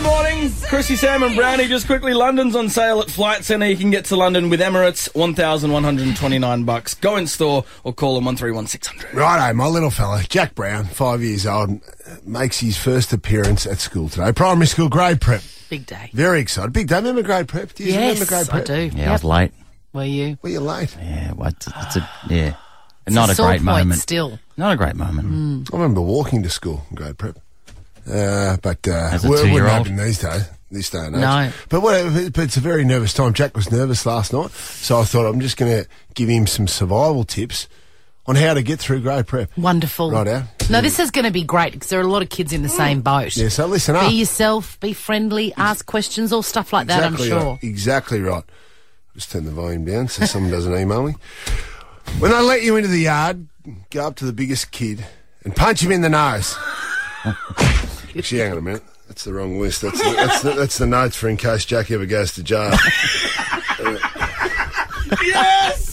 Good morning. Chrissie, Sam and Browny. Just quickly, London's on sale at Flight Centre. You can get to London with Emirates, 1,129 bucks. Go in store or call them 131600. Righto, my little fella, Jack Brown, five years old, makes his first appearance at school today. Primary school grade prep. Big day. Very excited. Big day. Remember grade prep? Do you remember grade Yes, prep? I do. Yeah, I Yep. was late. Were you? Were you late? Yeah, well, it's, it's a yeah, It's not a, sore great point moment. Still, Not a great moment. Mm. I remember walking to school in grade prep. Uh, but uh, As a well, it wouldn't two-year-old? happen these days. This day and age. No. But, what, but it's a very nervous time. Jack was nervous last night, so I thought I'm just going to give him some survival tips on how to get through grade prep. wonderful. Right out. No, this is going to be great because there are a lot of kids in the same boat. Yeah, so listen up. Be yourself. Be friendly. Ask questions. All stuff like that. I'm sure. Right. Exactly right. Just turn the volume down so someone doesn't email me. When they let you into the yard, go up to the biggest kid and punch him in the nose. Actually, hang on a minute. That's the wrong list. That's the, that's the, that's the notes for in case Jack ever goes to jail. Yes!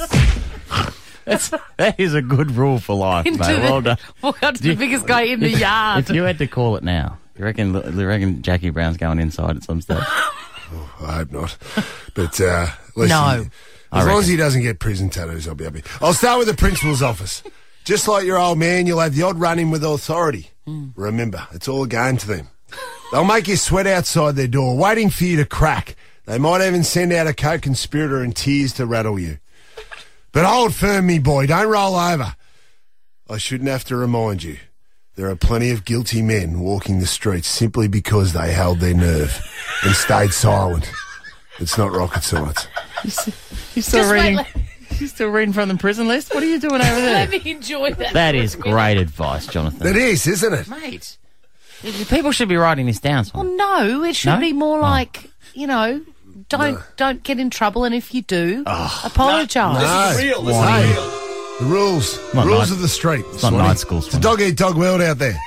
That is a good rule for life, Into mate. the- Well done. Walk up to the biggest guy in the yard. If you had to call it now, you reckon? You reckon Jackie Brown's going inside at some stage? I hope not. But uh, listen, No. I as long as he doesn't get prison tattoos, I'll be happy. I'll start with the principal's office. Just like your old man, you'll have the odd run in with authority. Remember, it's all a game to them. They'll make you sweat outside their door, waiting for you to crack. They might even send out a co-conspirator in tears to rattle you. But hold firm, me boy. Don't roll over. I shouldn't have to remind you. There are plenty of guilty men walking the streets simply because they held their nerve and stayed silent. It's not rocket science. You still Just wait, reading? let- You still reading from the prison list? What are you doing over there? Let me enjoy that. that for a is minute. great advice, Jonathan. It is, isn't it? mate. People should be writing this down. Well, Son. no, it should No? be more Oh. like you know, don't don't get in trouble, and if you do, apologise. No. Real, this Hey, is real. the rules. not rules night- of the street. not night school, It's a Swanee. dog eat dog world out there.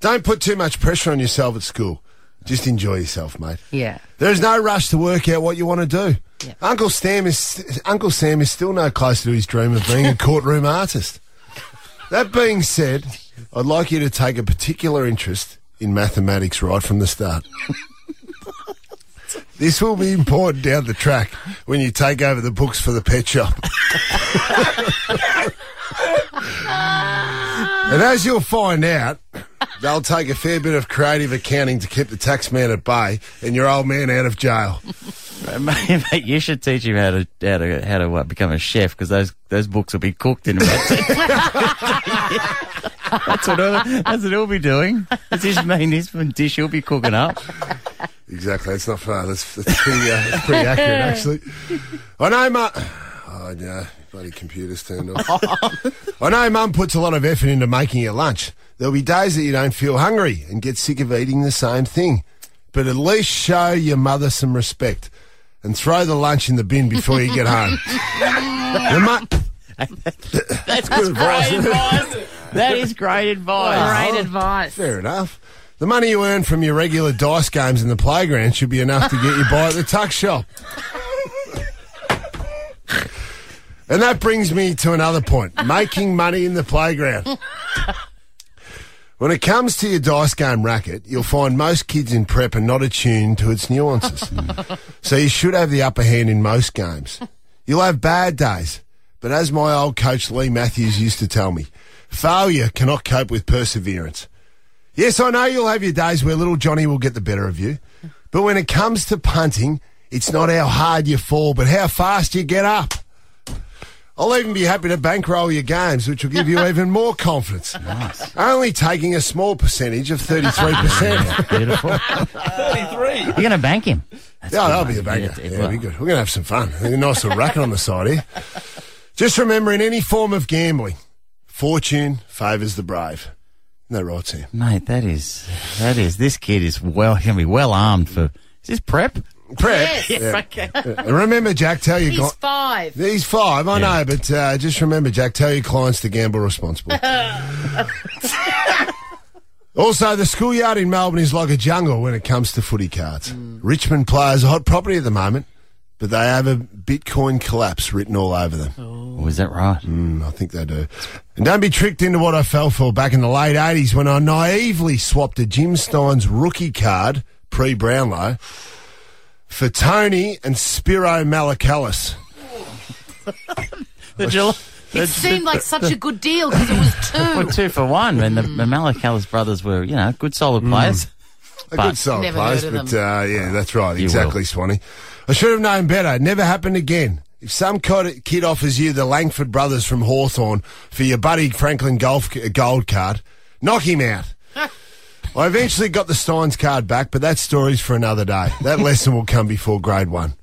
Don't put too much pressure on yourself at school. Just enjoy yourself, mate. Yeah. There's no rush to work out what you want to do. Yeah. Uncle Sam is Uncle Sam is still no closer to his dream of being a courtroom artist. That being said, I'd like you to take a particular interest in mathematics right from the start. this will be important down the track when you take over the books for the pet shop. and as you'll find out, they'll take a fair bit of creative accounting to keep the tax man at bay and your old man out of jail. mate, mate, you should teach him how to how to how to uh, become a chef because those those books will be cooked in about. that's what he'll, that's what he'll be doing. That's his main his dish. He'll be cooking up. Exactly. That's not far. That's, that's pretty, uh, that's pretty accurate, actually. I know, Mum. Oh, no. Bloody computer's turned off. I know Mum puts a lot of effort into making your lunch. There'll be days that you don't feel hungry and get sick of eating the same thing. But at least show your mother some respect and throw the lunch in the bin before you get home. Your mu- That's good advice. that is great advice. Great advice. Fair enough. The money you earn from your regular dice games in the playground should be enough to get you by at the tuck shop. and that brings me to another point making money in the playground. When it comes to your dice game racket, you'll find most kids in prep are not attuned to its nuances. so you should have the upper hand in most games. You'll have bad days, but as my old coach Leigh Matthews used to tell me, failure cannot cope with perseverance. Yes, I know you'll have your days where little Johnny will get the better of you, but when it comes to punting, it's not how hard you fall, but how fast you get up. I'll even be happy to bankroll your games, which will give you even more confidence. Only taking a small percentage of 33%. Beautiful. 33. You're going to bank him. That's Yeah, good, that'll be a banger. Yeah, it Yeah, will. be good. We're going to have some fun. A nice little racket on the side here. Just remember, in any form of gambling, fortune favours the brave. Isn't that right, Sam? Mate, that is that is. This kid is well. Going to be well armed for. Is this prep? Prep. Yes, Yeah. okay. And remember, Jack, tell your He's guy. five. He's five, I Yeah. know, but uh, just remember, Jack, tell your clients to gamble responsibly. also, the schoolyard in Melbourne is like a jungle when it comes to footy cards. Richmond players are hot property at the moment, but they have a Bitcoin collapse written all over them. Oh, is that right? Mm, I think they do. And don't be tricked into what I fell for back in the late 80s when I naively swapped a Jim Stynes rookie card pre Brownlow for Tony and Spiro Malakellis. The Gel- It seemed like such a good deal because it was well, two. two for one. And the, Mm. the Malakellis brothers were, you know, good solid players. A But- good solid Never place, heard of but uh, yeah, that's right. You exactly, Swanee. I should have known better. Never happened again. If some kid kid offers you the Langford brothers from Hawthorn for your buddy Franklin golf c- gold card, knock him out. I eventually got the Stynes card back, but that story's for another day. That lesson will come before grade one.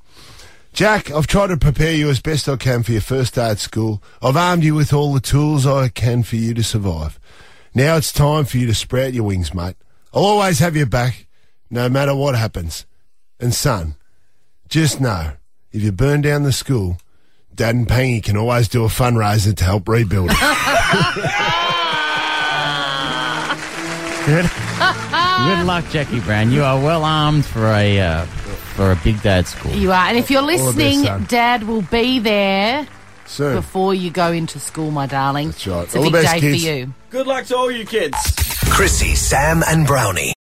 Jack, I've tried to prepare you as best I can for your first day at school. I've armed you with all the tools I can for you to survive. Now it's time for you to sprout your wings, mate. I'll always have your back, no matter what happens. And son, just know, if you burn down the school, Dad and Pangy can always do a fundraiser to help rebuild it. Good. good luck, Jackie Brown. You are well armed for a uh, for a big day at school. You are. And if you're the best, listening, son. Dad will be there Soon. before you go into school, my darling. That's right. It's a All the big best, day kids. for you. Good luck to all you kids. Chrissie, Sam, and Browny.